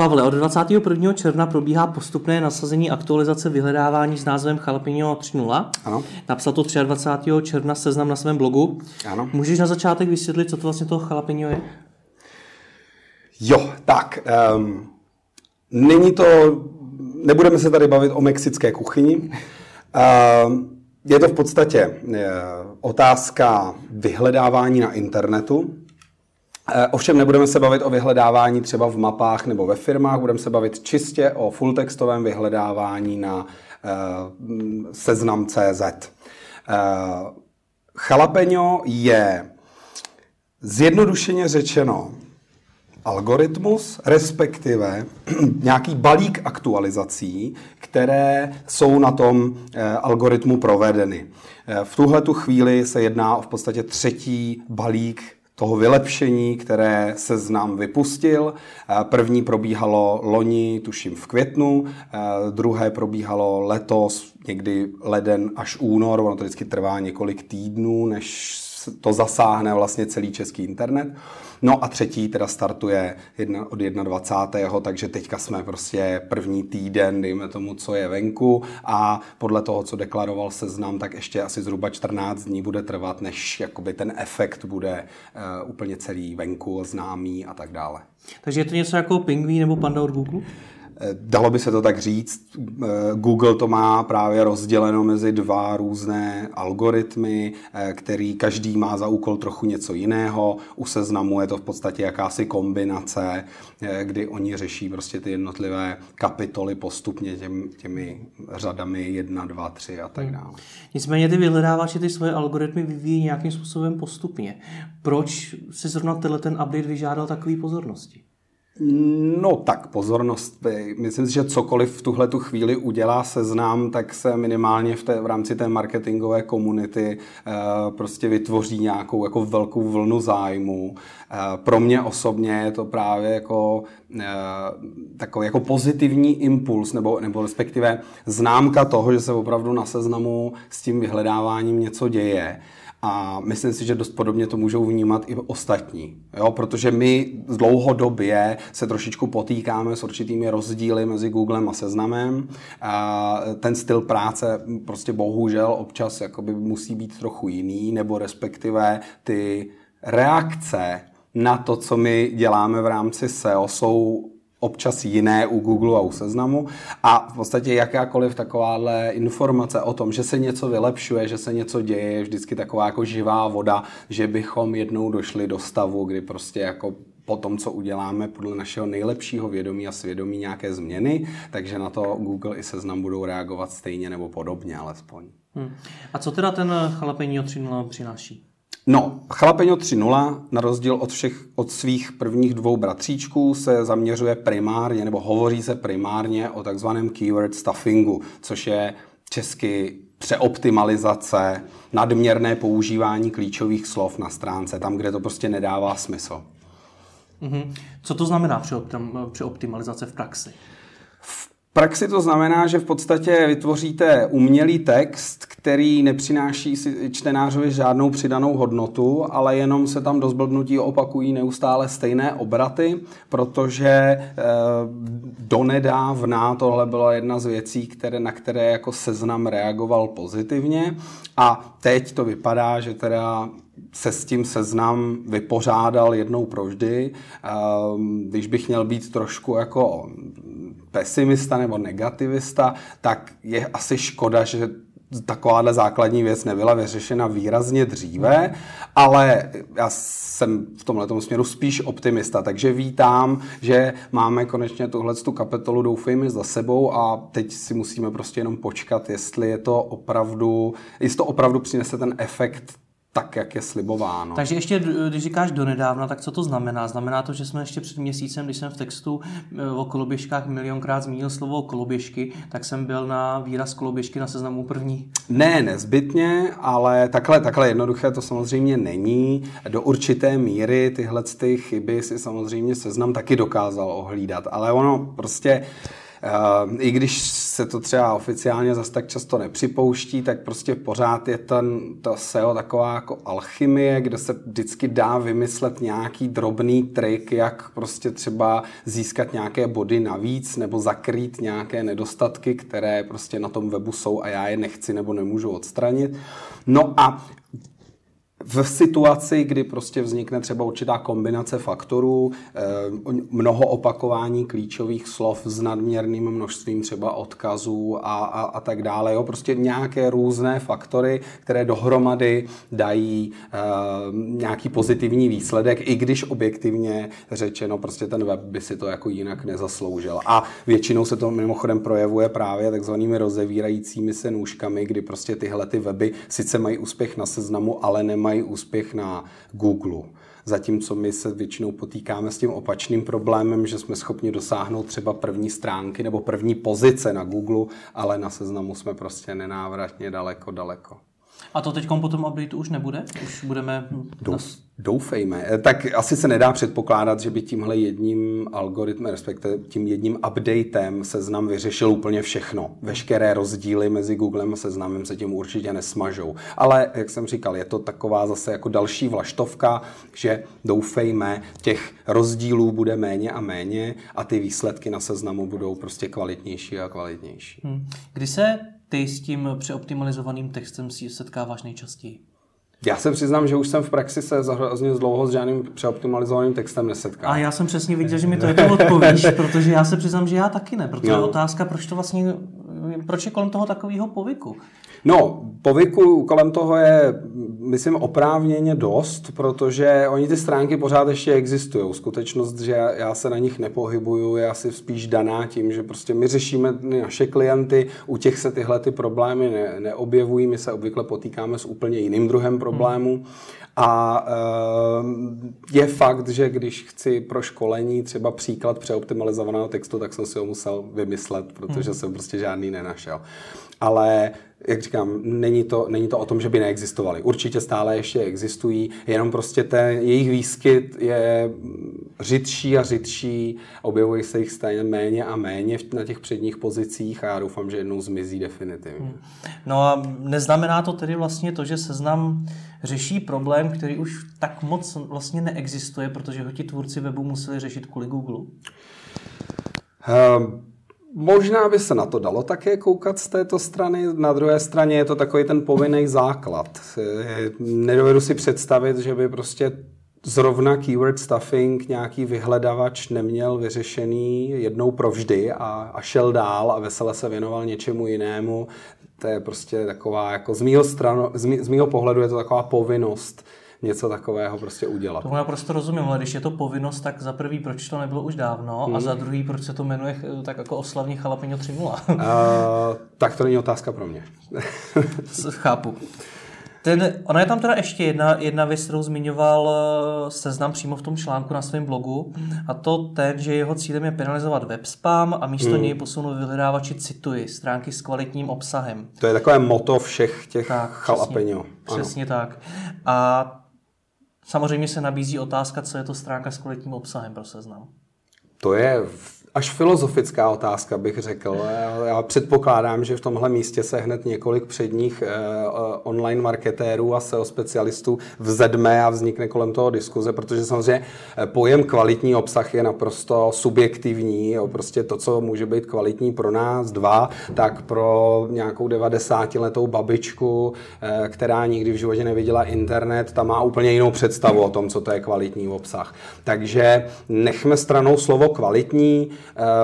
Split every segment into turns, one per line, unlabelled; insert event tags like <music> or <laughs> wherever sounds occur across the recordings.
Pavle, od 21. června probíhá postupné nasazení aktualizace vyhledávání s názvem Jalapeno 3.0.
Ano.
Napsal to 23. června seznam na svém blogu.
Ano.
Můžeš na začátek vysvětlit, co to vlastně toho jalapeno je?
Jo, tak. Um, není to, nebudeme se tady bavit o mexické kuchyni. Um, je to v podstatě uh, otázka vyhledávání na internetu. Eh, ovšem nebudeme se bavit o vyhledávání třeba v mapách nebo ve firmách, budeme se bavit čistě o fulltextovém vyhledávání na uh, seznam.cz. Uh, Jalapeno je zjednodušeně řečeno algoritmus, respektive <clears throat> nějaký balík aktualizací, které jsou na tom algoritmu provedeny. V tuhle tu chvíli se jedná o v podstatě třetí balík toho vylepšení, které se znám vypustil. První probíhalo loni, tuším v květnu, druhé probíhalo letos, někdy leden až únor, ono to vždycky trvá několik týdnů, než to zasáhne vlastně celý český internet. No a třetí teda startuje jedna, od 21. takže teďka jsme prostě první týden, dejme tomu, co je venku a podle toho, co deklaroval seznam, tak ještě asi zhruba 14 dní bude trvat, než jakoby ten efekt bude uh, úplně celý venku, známý a tak dále.
Takže je to něco jako pingví nebo panda od Google?
Dalo by se to tak říct. Google to má právě rozděleno mezi dva různé algoritmy, který každý má za úkol trochu něco jiného. U seznamu je to v podstatě jakási kombinace, kdy oni řeší prostě ty jednotlivé kapitoly postupně těm, těmi řadami 1, 2, 3 a tak hmm. dále.
Nicméně ty vyhledávači ty svoje algoritmy vyvíjí nějakým způsobem postupně. Proč si zrovna tenhle ten update vyžádal takové pozornosti?
No tak pozornost. Myslím si, že cokoliv v tuhle tu chvíli udělá seznam, tak se minimálně v, té, v rámci té marketingové komunity uh, prostě vytvoří nějakou jako velkou vlnu zájmu. Uh, pro mě osobně je to právě jako uh, takový jako pozitivní impuls, nebo, nebo respektive známka toho, že se opravdu na seznamu s tím vyhledáváním něco děje. A myslím si, že dost podobně to můžou vnímat i ostatní. Jo? Protože my dlouhodobě se trošičku potýkáme s určitými rozdíly mezi Googlem a seznamem. A ten styl práce prostě bohužel občas jakoby musí být trochu jiný, nebo respektive ty reakce na to, co my děláme v rámci SEO, jsou občas jiné u Google a u seznamu a v podstatě jakákoliv takováhle informace o tom, že se něco vylepšuje, že se něco děje, je vždycky taková jako živá voda, že bychom jednou došli do stavu, kdy prostě jako po tom, co uděláme podle našeho nejlepšího vědomí a svědomí nějaké změny, takže na to Google i seznam budou reagovat stejně nebo podobně alespoň. Hmm.
A co teda ten Jalapeno 3.0 přináší?
No, Chlapeno 3.0, na rozdíl od, všech, od svých prvních dvou bratříčků, se zaměřuje primárně, nebo hovoří se primárně o takzvaném keyword stuffingu, což je česky přeoptimalizace, nadměrné používání klíčových slov na stránce, tam, kde to prostě nedává smysl.
Mm-hmm. Co to znamená přeoptimalizace v praxi?
Praxi to znamená, že v podstatě vytvoříte umělý text, který nepřináší čtenářovi žádnou přidanou hodnotu, ale jenom se tam do zblbnutí opakují neustále stejné obraty, protože e, donedávna tohle byla jedna z věcí, které, na které jako seznam reagoval pozitivně. A teď to vypadá, že teda se s tím seznam vypořádal jednou provždy. Ehm, když bych měl být trošku jako pesimista nebo negativista, tak je asi škoda, že takováhle základní věc nebyla vyřešena výrazně dříve, ale já jsem v tomhle směru spíš optimista, takže vítám, že máme konečně tuhle tu kapitolu, doufejme, za sebou a teď si musíme prostě jenom počkat, jestli je to opravdu, jestli to opravdu přinese ten efekt tak, jak je slibováno.
Takže ještě, když říkáš donedávna, tak co to znamená? Znamená to, že jsme ještě před měsícem, když jsem v textu eh, o koloběžkách milionkrát zmínil slovo koloběžky, tak jsem byl na výraz koloběžky na seznamu první?
Ne, nezbytně, ale takhle, takhle jednoduché to samozřejmě není. Do určité míry tyhle ty chyby si samozřejmě seznam taky dokázal ohlídat, ale ono prostě I když se to třeba oficiálně zase tak často nepřipouští, tak prostě pořád je ten, to SEO taková jako alchymie, kde se vždycky dá vymyslet nějaký drobný trik, jak prostě třeba získat nějaké body navíc nebo zakrýt nějaké nedostatky, které prostě na tom webu jsou a já je nechci nebo nemůžu odstranit. No a v situaci, kdy prostě vznikne třeba určitá kombinace faktorů, eh, mnoho opakování klíčových slov s nadměrným množstvím třeba odkazů a, a, a tak dále, jo, prostě nějaké různé faktory, které dohromady dají uh, nějaký pozitivní výsledek, i když objektivně řečeno prostě ten web by si to jako jinak nezasloužil. A většinou se to mimochodem projevuje právě takzvanými rozevírajícími se nůžkami, kdy prostě tyhle ty weby sice mají úspěch na seznamu, ale nemají mají úspěch na Google. Zatímco my se většinou potýkáme s tím opačným problémem, že jsme schopni dosáhnout třeba první stránky nebo první pozice na Google, ale na seznamu jsme prostě nenávratně daleko, daleko.
A to teď po tom update už nebude? Už budeme...
Douf, doufejme. Eh, tak asi se nedá předpokládat, že by tímhle jedním algoritmem, respektive tím jedním updatem seznam vyřešil úplně všechno. Veškeré rozdíly mezi Googlem a seznamem se tím určitě nesmažou. Ale, jak jsem říkal, je to taková zase jako další vlaštovka, že doufejme, těch rozdílů bude méně a méně a ty výsledky na seznamu budou prostě kvalitnější a kvalitnější. Hmm.
Kdy se ty s tím přeoptimalizovaným textem si setkáváš nejčastěji?
Já se přiznám, že už jsem v praxi se hrozně dlouho s žádným přeoptimalizovaným textem nesetkal.
A já jsem přesně viděl, že mi to jako odpovíš, <laughs> protože já se přiznám, že já taky ne. Protože no. je otázka, proč to vlastně, proč je kolem toho takového povyku?
No, povyku kolem toho je, myslím, oprávněně dost, protože oni ty stránky pořád ještě existují. Skutečnost, že já se na nich nepohybuju, je asi spíš daná tím, že prostě my řešíme naše klienty, u těch se tyhle ty problémy ne, neobjevují, my se obvykle potýkáme s úplně jiným druhem problému. Hmm. A je fakt, že když chci pro školení třeba příklad přeoptimalizovaného textu, tak jsem si ho musel vymyslet, protože hmm. jsem prostě žádný nenašel. Ale jak říkám, není to, není to o tom, že by neexistovaly. Určitě stále ještě existují, jenom prostě ten jejich výskyt je řidší a řidší, objevují se jich stejně méně a méně na těch předních pozicích a já doufám, že jednou zmizí definitivně.
No a neznamená to tedy vlastně to, že seznam řeší problém, který už tak moc vlastně neexistuje, protože ho ti tvůrci webu museli řešit kvůli Google?
Um, Možná by se na to dalo také koukat z této strany. Na druhé straně je to takový ten povinný základ. Nedovedu si představit, že by prostě zrovna keyword stuffing nějaký vyhledavač neměl vyřešený jednou provždy a, a šel dál a vesele se věnoval něčemu jinému. To je prostě taková, jako z stranu, z, mý, z pohledu je to taková povinnost něco takového prostě udělat.
Tomu já prostě rozumím, ale když je to povinnost, tak za prvý, proč to nebylo už dávno hmm. a za druhý, proč se to jmenuje eh, tak jako oslavní Jalapeno 3.0? uh,
tak to není otázka pro mě. <laughs>
Chápu. Ten, ona je tam teda ještě jedna, jedna věc, kterou zmiňoval eh, seznam přímo v tom článku na svém blogu, a to ten, že jeho cílem je penalizovat web spam a místo hmm. něj posunout vyhledávači, cituji, stránky s kvalitním obsahem.
To je takové moto všech těch tak, Přesně,
přesně tak. A Samozřejmě se nabízí otázka, co je to stránka s kvalitním obsahem pro seznam.
To je až filozofická otázka, bych řekl. Já předpokládám, že v tomhle místě se hned několik předních eh, online marketérů a SEO specialistů vzedme a vznikne kolem toho diskuze, protože samozřejmě eh, pojem kvalitní obsah je naprosto subjektivní. Jo. Prostě to, co může být kvalitní pro nás dva, tak pro nějakou 90-letou babičku, eh, která nikdy v životě neviděla internet, ta má úplně jinou představu o tom, co to je kvalitní obsah. Takže nechme stranou slovo kvalitní,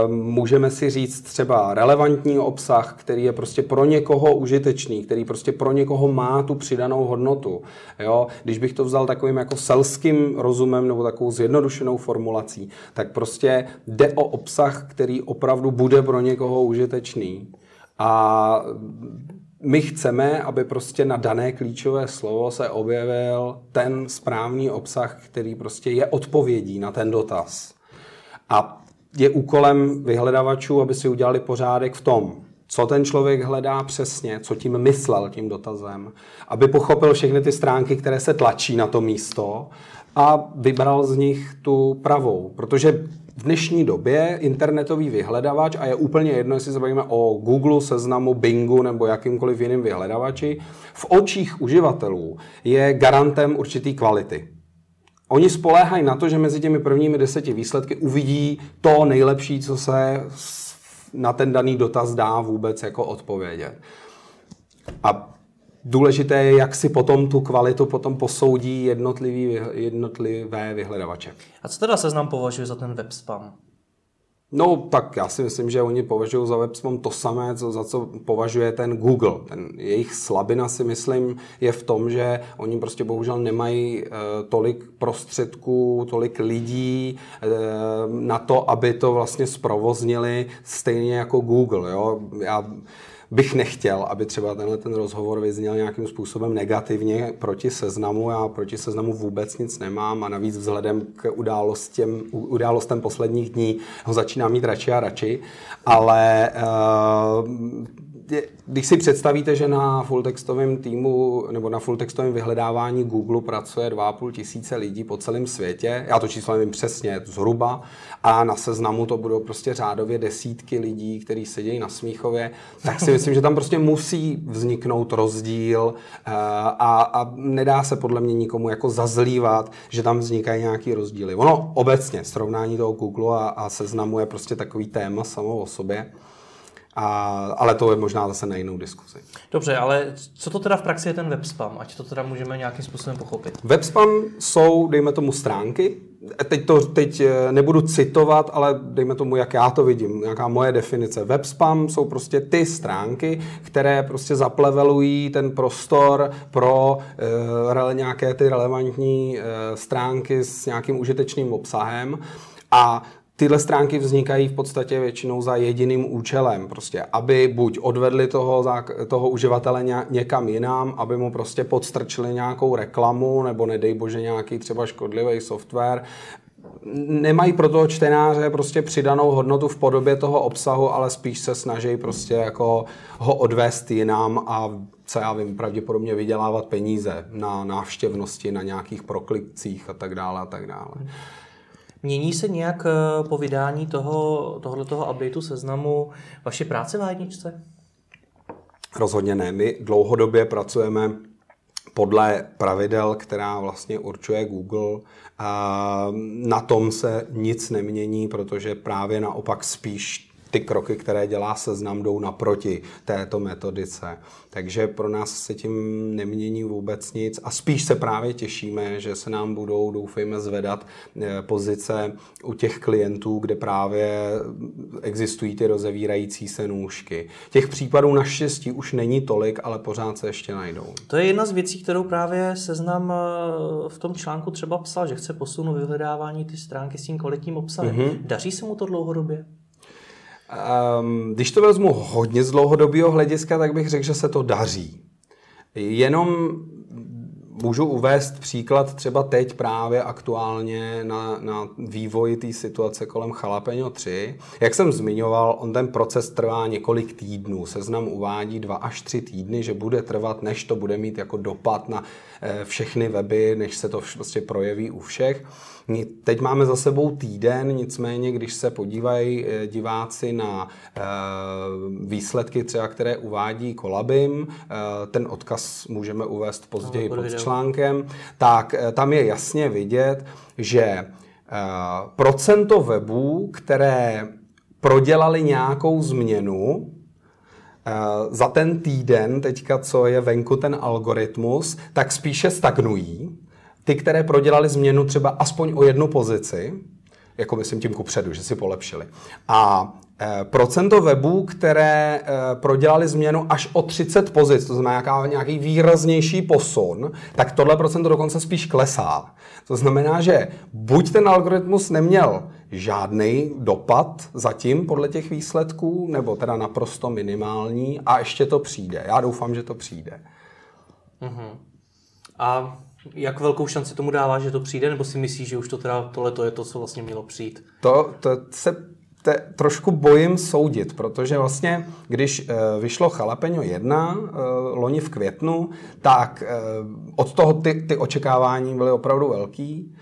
můžeme si říct třeba relevantní obsah, který je prostě pro někoho užitečný, který prostě pro někoho má tu přidanou hodnotu. Jo? Když bych to vzal takovým jako selským rozumem nebo takovou zjednodušenou formulací, tak prostě jde o obsah, který opravdu bude pro někoho užitečný. A my chceme, aby prostě na dané klíčové slovo se objevil ten správný obsah, který prostě je odpovědí na ten dotaz. A je úkolem vyhledavačů, aby si udělali pořádek v tom, co ten člověk hledá přesně, co tím myslel tím dotazem, aby pochopil všechny ty stránky, které se tlačí na to místo a vybral z nich tu pravou. Protože v dnešní době internetový vyhledavač, a je úplně jedno, jestli se bavíme o Google, seznamu, Bingu nebo jakýmkoliv jiným vyhledavači, v očích uživatelů je garantem určitý kvality. Oni spoléhají na to, že mezi těmi prvními deseti výsledky uvidí to nejlepší, co se na ten daný dotaz dá vůbec jako odpovědět. A důležité je, jak si potom tu kvalitu potom posoudí jednotlivý, jednotlivé vyhledavače.
A co teda seznam považuje za ten web spam?
No, tak já si myslím, že oni považují za WebSpam to samé, co, za co považuje ten Google. Ten jejich slabina si myslím je v tom, že oni prostě bohužel nemají e, tolik prostředků, tolik lidí e, na to, aby to vlastně zprovoznili stejně jako Google. Jo? Já bych nechtěl, aby třeba tenhle ten rozhovor vyzněl nějakým způsobem negativně proti seznamu. Já proti seznamu vůbec nic nemám a navíc vzhledem k událostem, událostem posledních dní ho začínám mít radši a radši. Ale uh, když si představíte, že na fulltextovém týmu nebo na fulltextovém vyhledávání Google pracuje 2,5 tisíce lidí po celém světě, já to číslo nevím přesně, zhruba, a na seznamu to budou prostě řádově desítky lidí, kteří sedějí na Smíchově, tak si myslím, že tam prostě musí vzniknout rozdíl eh, a, a nedá se podle mě nikomu jako zazlívat, že tam vznikají nějaký rozdíly. Ono obecně srovnání toho Google a, a seznamu je prostě takový téma samo o sobě. A, ale to je možná zase na jinou diskuzi.
Dobře, ale co to teda v praxi je ten web spam? Ať to teda můžeme nějakým způsobem pochopit.
Web spam jsou, dejme tomu, stránky. Teď to teď eh, nebudu citovat, ale dejme tomu, jak já to vidím, nějaká moje definice. Web spam jsou prostě ty stránky, které prostě zaplevelují ten prostor pro uh, nějaké ty relevantní uh, stránky s nějakým užitečným obsahem. A Tyhle stránky vznikají v podstatě většinou za jediným účelem, prostě, aby buď odvedli toho, toho uživatele někam jinam, aby mu prostě podstrčili nějakou reklamu, nebo nedej bože nějaký třeba škodlivý software, nemají pro toho čtenáře prostě přidanou hodnotu v podobě toho obsahu, ale spíš se snaží prostě jako ho odvést jinam a co já vím, pravděpodobně vydělávat peníze na návštěvnosti, na nějakých proklikcích a tak dále a tak dále.
Mění se nějak eh, po vydání toho, updateu seznamu vaše práce v jedničce?
Rozhodně ne. My dlouhodobě pracujeme podle pravidel, která vlastně určuje Google. A na tom se nic nemění, protože právě naopak spíš ty kroky, které dělá seznam, jdou naproti této metodice. Takže pro nás se tím nemění vůbec nic a spíš se právě těšíme, že se nám budou, doufejme, zvedat eh, pozice u těch klientů, kde právě existují ty rozevírající se nůžky. Těch případů naštěstí už není tolik, ale pořád se ještě najdou.
To je jedna z věcí, kterou právě seznam eh, v tom článku třeba psal, že chce posunout vyhledávání ty stránky s tím kvalitním obsahem. Mm-hmm. Daří se mu to dlouhodobě?
Um, když to vezmu hodně z dlouhodobého hlediska, tak bych řekl, že se to daří. Jenom můžu uvést příklad třeba teď právě aktuálně na, na vývoji té situace kolem Chalapeňo 3. Jak jsem zmiňoval, on ten proces trvá několik týdnů. Seznam uvádí dva až tři týdny, že bude trvat, než to bude mít jako dopad na eh, všechny weby, než se to vlastně projeví u všech. Teď máme za sebou týden, nicméně, když se podívají eh, diváci na eh, výsledky třeba, které uvádí Kolabim, eh, ten odkaz můžeme uvést později pod článkem, tak tam je jasně vidět, že procento webů, které prodělali nějakou změnu, za ten týden, teďka co je venku ten algoritmus, tak spíše stagnují ty, které prodělali změnu třeba aspoň o jednu pozici, jako myslím tím kupředu, že si polepšili. A e, procento webů, které e, prodělali změnu až o 30 pozic, to znamená nějaká, nějaký výraznější posun, tak tohle procento dokonce spíš klesá. To znamená, že buď ten algoritmus neměl žádný dopad zatím podle těch výsledků, nebo teda naprosto minimální a ještě to přijde. Já doufám, že to přijde.
Uh-huh. A jak velkou šanci tomu dává, že to přijde, nebo si myslíš, že už to teda tohle je to, co vlastně mělo přijít?
To, to se te, trošku bojím soudit, protože vlastně, když uh, vyšlo Chalapeňo 1 uh, loni v květnu, tak uh, od toho ty, ty očekávání byly opravdu velký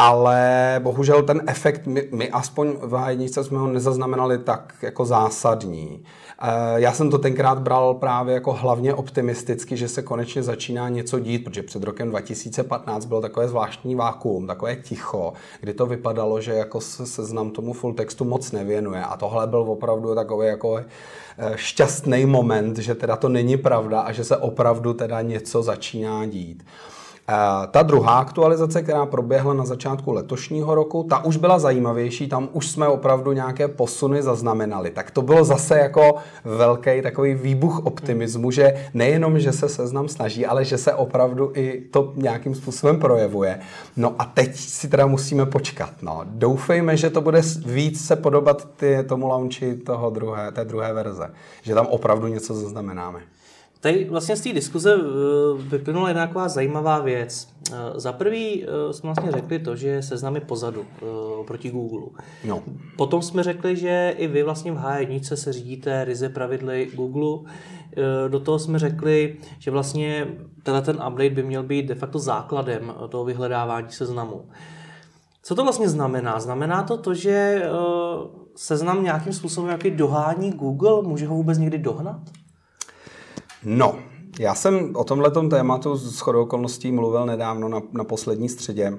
ale bohužel ten efekt, my, my aspoň v jedničce jsme ho nezaznamenali tak jako zásadní. Eh, já jsem to tenkrát bral právě jako hlavně optimisticky, že se konečně začíná něco dít, protože před rokem 2015 bylo takové zvláštní vákuum, takové ticho, kdy to vypadalo, že jako se seznam tomu full textu moc nevěnuje. A tohle byl opravdu takový jako eh, šťastný moment, že teda to není pravda a že se opravdu teda něco začíná dít. Ta druhá aktualizace, která proběhla na začátku letošního roku, ta už byla zajímavější, tam už jsme opravdu nějaké posuny zaznamenali. Tak to bylo zase jako velký takový výbuch optimismu, že nejenom, že se seznam snaží, ale že se opravdu i to nějakým způsobem projevuje. No a teď si teda musíme počkat. No. Doufejme, že to bude víc se podobat ty, tomu launchi toho druhé, té druhé verze. Že tam opravdu něco zaznamenáme.
Tady vlastně z té diskuze eh, vyplynula jedna taková zajímavá věc. Eh, za prvý eh, jsme vlastně řekli to, že seznam je pozadu proti Google. No. Potom jsme řekli, že i vy vlastně v H1 se řídíte ryze pravidly Google. Do toho jsme řekli, že vlastně tenhle ten update by měl být de facto základem toho vyhledávání seznamu. Co to vlastně znamená? Znamená to to, že seznam nějakým způsobem jaký dohání Google? Může ho vůbec někdy dohnat?
No, já jsem o tomhle tématu s chodou okolností mluvil nedávno na, na poslední středě,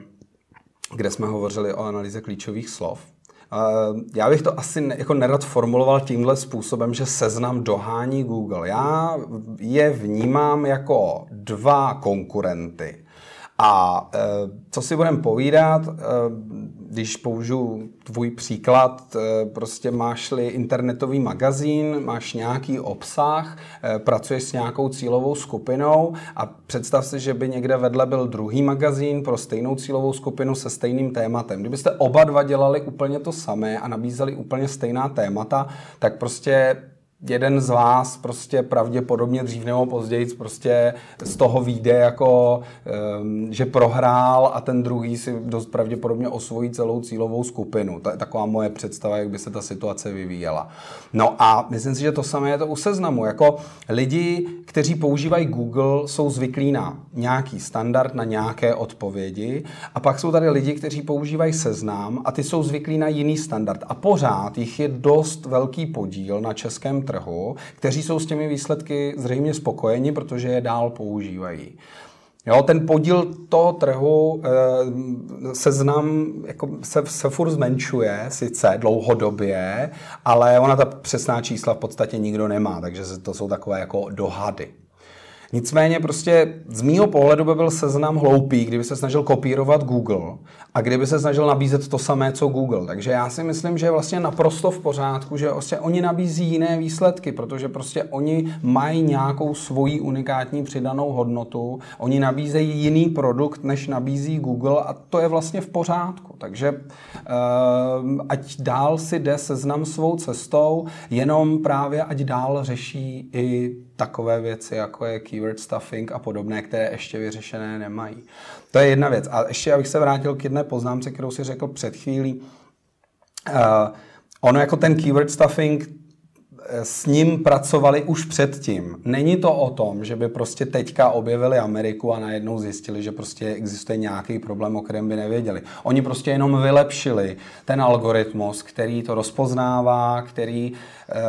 kde jsme hovořili o analýze klíčových slov. Já bych to asi jako nerad formuloval tímhle způsobem, že seznam dohání Google. Já je vnímám jako dva konkurenty. A e, co si budeme povídat, e, když použiju tvůj příklad, e, prostě máš-li internetový magazín, máš nějaký obsah, pracuješ s nějakou cílovou skupinou a představ si, že by někde vedle byl druhý magazín pro stejnou cílovou skupinu se stejným tématem. Kdybyste oba dva dělali úplně to samé a nabízeli úplně stejná témata, tak prostě jeden z vás prostě pravděpodobně dřív nebo později prostě z toho vyjde jako, um, že prohrál a ten druhý si dost pravděpodobně osvojí celou cílovou skupinu. To je taková moje představa, jak by se ta situace vyvíjela. No a myslím si, že to samé je to u seznamu. Jako lidi, kteří používají Google, jsou zvyklí na nějaký standard, na nějaké odpovědi a pak jsou tady lidi, kteří používají seznam a ty jsou zvyklí na jiný standard. A pořád jich je dost velký podíl na českém kteří jsou s těmi výsledky zřejmě spokojeni, protože je dál používají. Jo, ten podíl toho trhu e, seznam jako se, se furt zmenšuje, sice dlouhodobě, ale ona ta přesná čísla v podstatě nikdo nemá, takže to jsou takové jako dohady. Nicméně prostě z mýho pohledu by byl seznam hloupý, kdyby se snažil kopírovat Google a kdyby se snažil nabízet to samé, co Google. Takže já si myslím, že je vlastně naprosto v pořádku, že vlastně oni nabízí jiné výsledky, protože prostě oni mají nějakou svoji unikátní přidanou hodnotu, oni nabízejí jiný produkt, než nabízí Google a to je vlastně v pořádku. Takže uh, ať dál si jde seznam svou cestou, jenom právě ať dál řeší i takové věci, jako je keyword stuffing a podobné, které ještě vyřešené nemají. To je jedna věc. A ještě abych se vrátil k jedné poznámce, kterou si řekl před chvílí. Uh, ono jako ten keyword stuffing s ním pracovali už předtím. Není to o tom, že by prostě teďka objevili Ameriku a najednou zjistili, že prostě existuje nějaký problém, o kterém by nevěděli. Oni prostě jenom vylepšili ten algoritmus, který to rozpoznává, který e,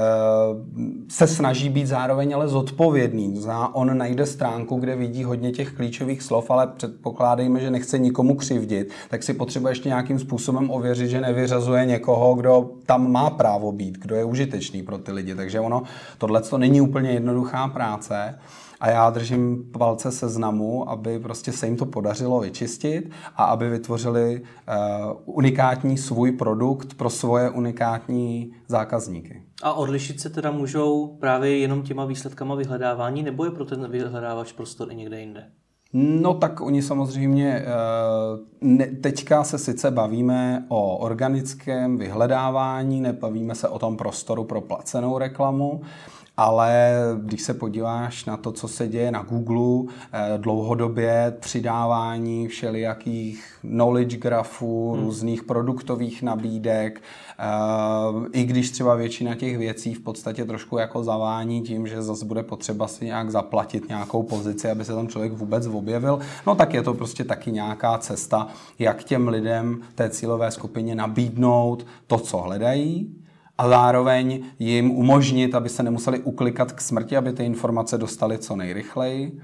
se snaží být zároveň ale zodpovědný. Zná, on najde stránku, kde vidí hodně těch klíčových slov, ale předpokládejme, že nechce nikomu křivdit, tak si potřebuje ještě nějakým způsobem ověřit, že nevyřazuje někoho, kdo tam má právo být, kdo je užitečný pro ty lidi lidi. Takže ono, tohle to není úplně jednoduchá práce a já držím palce seznamu, aby prostě se jim to podařilo vyčistit a aby vytvořili uh, unikátní svůj produkt pro svoje unikátní zákazníky.
A odlišit se teda můžou právě jenom těma výsledkama vyhledávání, nebo je pro ten vyhledávač prostor i někde jinde?
No tak oni samozřejmě, eh, teďka se sice bavíme o organickém vyhledávání, nebavíme se o tom prostoru pro placenou reklamu, ale když se podíváš na to, co se děje na Google, eh, dlouhodobě přidávání všelijakých knowledge grafů, hmm. různých produktových nabídek, eh, i když třeba většina těch věcí v podstatě trošku jako zavání tím, že zase bude potřeba si nějak zaplatit nějakou pozici, aby se tam člověk vůbec objevil, no tak je to prostě taky nějaká cesta, jak těm lidem té cílové skupině nabídnout to, co hledají, a zároveň jim umožnit, aby se nemuseli uklikat k smrti, aby ty informace dostali co nejrychleji.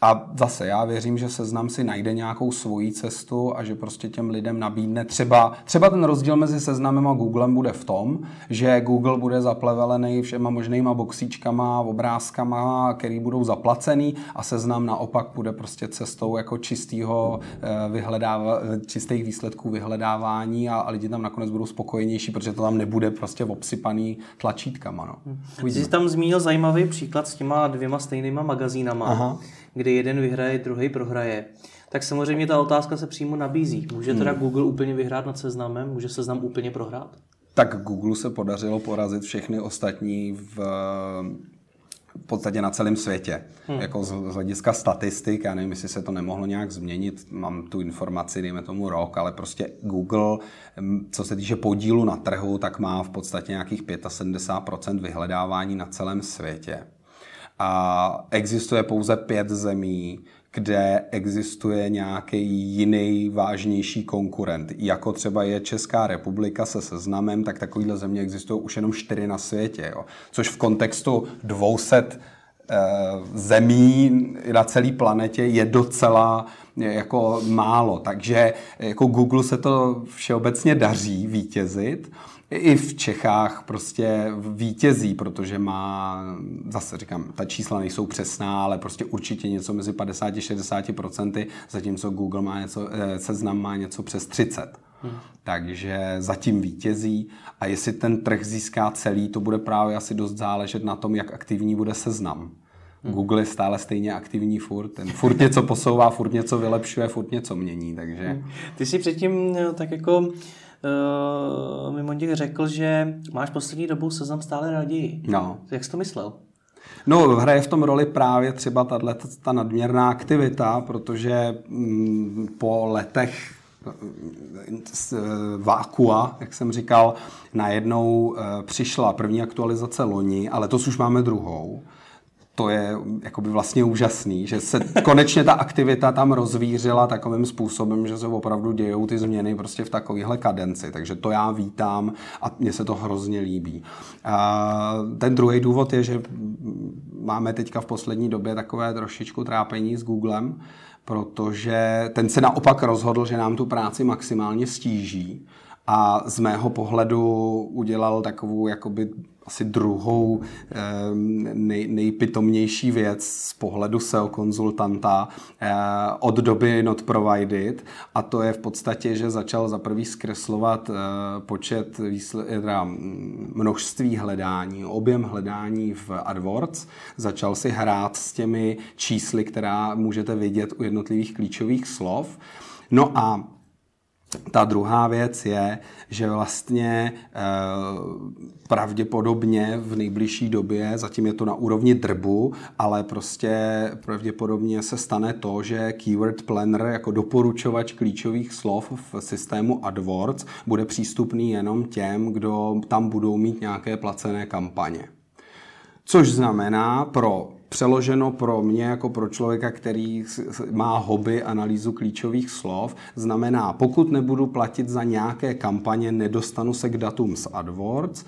A zase já věřím, že seznam si najde nějakou svoji cestu a že prostě těm lidem nabídne třeba, třeba ten rozdíl mezi seznamem a Googlem bude v tom, že Google bude zaplevelený všema možnýma boxíčkama, obrázkama, který budou zaplacený a seznam naopak bude prostě cestou jako čistého eh, vyhledáva, čistých výsledků vyhledávání a, a lidi tam nakonec budou spokojenější, protože to tam nebude prostě obsypaný tlačítkama. No.
Ty jsi tam zmínil zajímavý příklad s těma dvěma stejnýma magazínama. Aha kdy jeden vyhraje, druhý prohraje, tak samozřejmě ta otázka se přímo nabízí. Může teda hmm. Google úplně vyhrát nad seznamem? Může seznam úplně prohrát?
Tak Google se podařilo porazit všechny ostatní v v podstatě na celém světě. Hmm. Jako z, z hlediska statistik, já nevím, jestli se to nemohlo nějak změnit, mám tu informaci, dejme tomu rok, ale prostě Google, co se týče podílu na trhu, tak má v podstatě nějakých 75% vyhledávání na celém světě. A existuje pouze pět zemí, kde existuje nějaký jiný vážnější konkurent. Jako třeba je Česká republika se seznamem, tak takovýhle země existují už jenom čtyři na světě. Jo. Což v kontextu 200 eh, zemí na celé planetě je docela jako málo. Takže jako Google se to všeobecně daří vítězit i v Čechách prostě vítězí, protože má, zase říkám, ta čísla nejsou přesná, ale prostě určitě něco mezi 50-60%, zatímco Google má něco, eh, seznam má něco přes 30. Hmm. Takže zatím vítězí a jestli ten trh získá celý, to bude právě asi dost záležet na tom, jak aktivní bude seznam. Hmm. Google je stále stejně aktivní furt, ten furt něco posouvá, furt něco vylepšuje, furt něco mění, takže... Hmm.
Ty si předtím eh, tak jako uh, mimo těch řekl, že máš poslední dobou seznam stále raději.
No.
Jak jsi to myslel?
No, hraje v tom roli právě třeba tato, ta nadměrná aktivita, protože mm, po letech eh, vákua, jak jsem říkal, najednou eh, přišla první aktualizace loni, ale to už máme druhou to je jakoby vlastně úžasný, že se konečně ta aktivita tam rozvířila takovým způsobem, že se opravdu dějou ty změny prostě v takovéhle kadenci. Takže to já vítám a mně se to hrozně líbí. A ten druhý důvod je, že máme teďka v poslední době takové trošičku trápení s Googlem, protože ten se naopak rozhodl, že nám tu práci maximálně stíží a z mého pohledu udělal takovou jakoby asi druhou nej, nejpitomnější věc z pohledu SEO konzultanta eh, od doby Not Provided a to je v podstatě, že začal za prvý zkreslovat eh, počet teda množství hledání, objem hledání v AdWords, začal si hrát s těmi čísly, která můžete vidět u jednotlivých klíčových slov. No a ta druhá věc je, že vlastně e, pravděpodobně v nejbližší době, zatím je to na úrovni drbu, ale prostě pravděpodobně se stane to, že Keyword Planner jako doporučovač klíčových slov v systému AdWords bude přístupný jenom těm, kdo tam budou mít nějaké placené kampaně. Což znamená pro přeloženo pro mě jako pro člověka, který má hobby analýzu klíčových slov, znamená, pokud nebudu platit za nějaké kampaně, nedostanu se k datům z AdWords,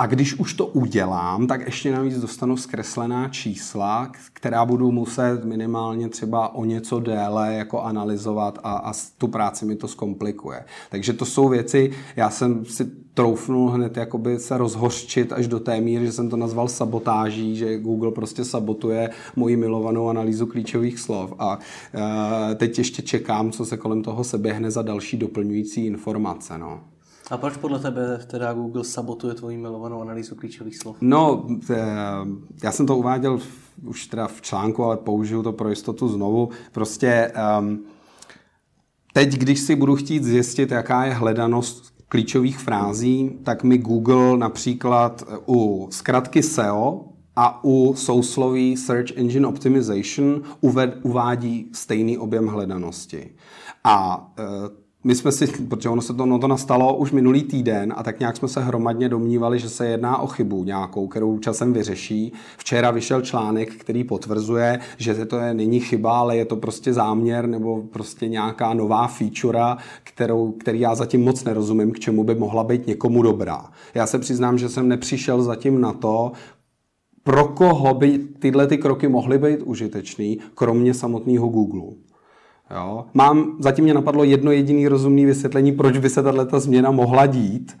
a když už to udělám, tak ještě navíc dostanu zkreslená čísla, která budu muset minimálně třeba o něco déle jako analyzovat a, a tu práci mi to zkomplikuje. Takže to jsou věci, já jsem si troufnul hned jakoby se rozhořčit až do té míry, že jsem to nazval sabotáží, že Google prostě sabotuje moji milovanou analýzu klíčových slov a e, teď ještě čekám, co se kolem toho seběhne za další doplňující informace. No.
A proč podle tebe teda Google sabotuje tvoji milovanou analýzu klíčových slov?
No, eh, já jsem to uváděl už teda v článku, ale použiju to pro jistotu znovu. Prostě um, teď, když si budu chtít zjistit, jaká je hledanost klíčových frází, tak mi Google například u zkratky SEO a u sousloví Search Engine Optimization uved, uvádí stejný objem hledanosti. A e, my jsme si, protože ono se to, no to nastalo už minulý týden a tak nějak jsme se hromadně domnívali, že se jedná o chybu nějakou, kterou časem vyřeší. Včera vyšel článek, který potvrzuje, že to je, není chyba, ale je to prostě záměr nebo prostě nějaká nová feature, kterou, který já zatím moc nerozumím, k čemu by mohla být někomu dobrá. Já se přiznám, že jsem nepřišel zatím na to, pro koho by tyhle ty kroky mohly být užitečný, kromě samotného Google. Jo? Mám, zatím mě napadlo jedno jediné rozumné vysvětlení, proč by se tato změna mohla dít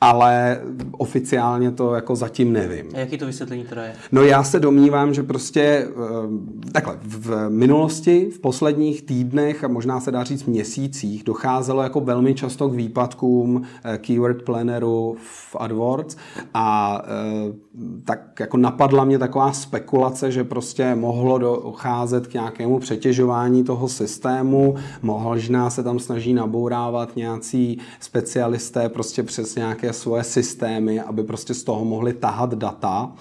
ale oficiálně to jako zatím nevím.
A jaký to vysvětlení teda je?
No já se domnívám, že prostě eh, takhle, v minulosti, v posledních týdnech a možná se dá říct měsících docházelo jako velmi často k výpadkům eh, keyword planneru v AdWords a eh, tak jako napadla mě taková spekulace, že prostě mohlo docházet k nějakému přetěžování toho systému, možná se tam snaží nabourávat nějací specialisté prostě přes nějaké svoje systémy, aby prostě z toho mohli tahat data.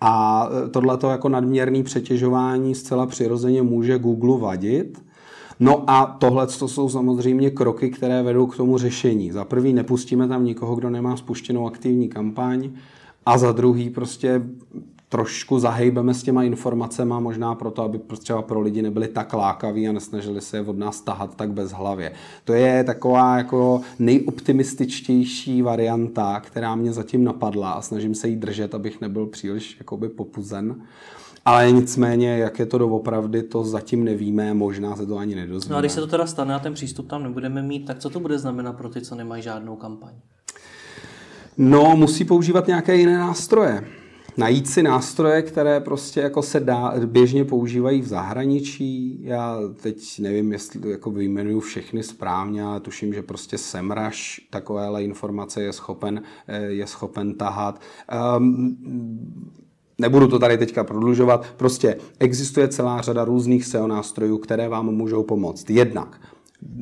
A e, tohleto jako nadměrný přetěžování zcela přirozeně může Google vadit. No a tohle to jsou samozřejmě kroky, které vedou k tomu řešení. Za prvý nepustíme tam nikoho, kdo nemá spuštěnou aktivní kampaň a za druhý prostě trošku zahejbeme s těma informacemi, možná proto, aby třeba pro lidi nebyli tak lákaví a nesnažili se je od nás tahat tak bez hlavě. To je taková jako nejoptimističtější varianta, která mě zatím napadla a snažím se jí držet, abych nebyl příliš jakoby popuzen. Ale nicméně, jak je to doopravdy, to zatím nevíme, možná se to ani nedozvíme.
No a když se to teda stane a ten přístup tam nebudeme mít, tak co to bude znamenat pro ty, co nemají žádnou kampaň?
No, musí používat nějaké jiné nástroje najít si nástroje, které prostě jako se dá, běžně používají v zahraničí. Já teď nevím, jestli jako vyjmenuju všechny správně, ale tuším, že prostě Semrush takovéhle informace je schopen, eh, je schopen tahat. Um, Nebudu to tady teďka prodlužovat, prostě existuje celá řada různých SEO nástrojů, které vám můžou pomoct. Jednak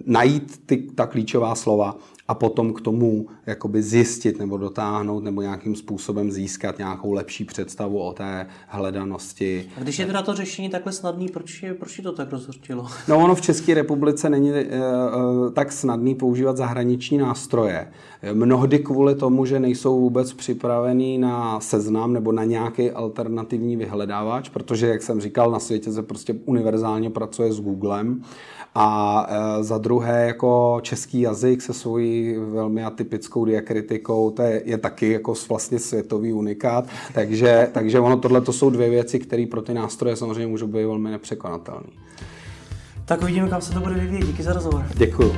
najít ty, ta klíčová slova, a potom k tomu jakoby zjistit nebo dotáhnout nebo nějakým způsobem získat nějakou lepší představu o té hledanosti.
A když je teda to řešení takhle snadný, proč je, proč je to tak rozhodčilo? <laughs>
No ono v České republice není e, e, tak snadný používat zahraniční nástroje. Mnohdy kvůli tomu, že nejsou vůbec připravený na seznam nebo na nějaký alternativní vyhledávač, protože, jak jsem říkal, na světě se prostě univerzálně pracuje s Googlem a e, za druhé, jako český jazyk se svojí velmi atypickou diakritikou, to je, je taky jako vlastně světový unikát, takže, takže ono tohle to jsou dvě věci, které pro ty nástroje samozřejmě můžou být velmi nepřekonatelné.
Tak uvidíme, kam se to bude vyvíjet. Díky za rozhovor.
Děkuji.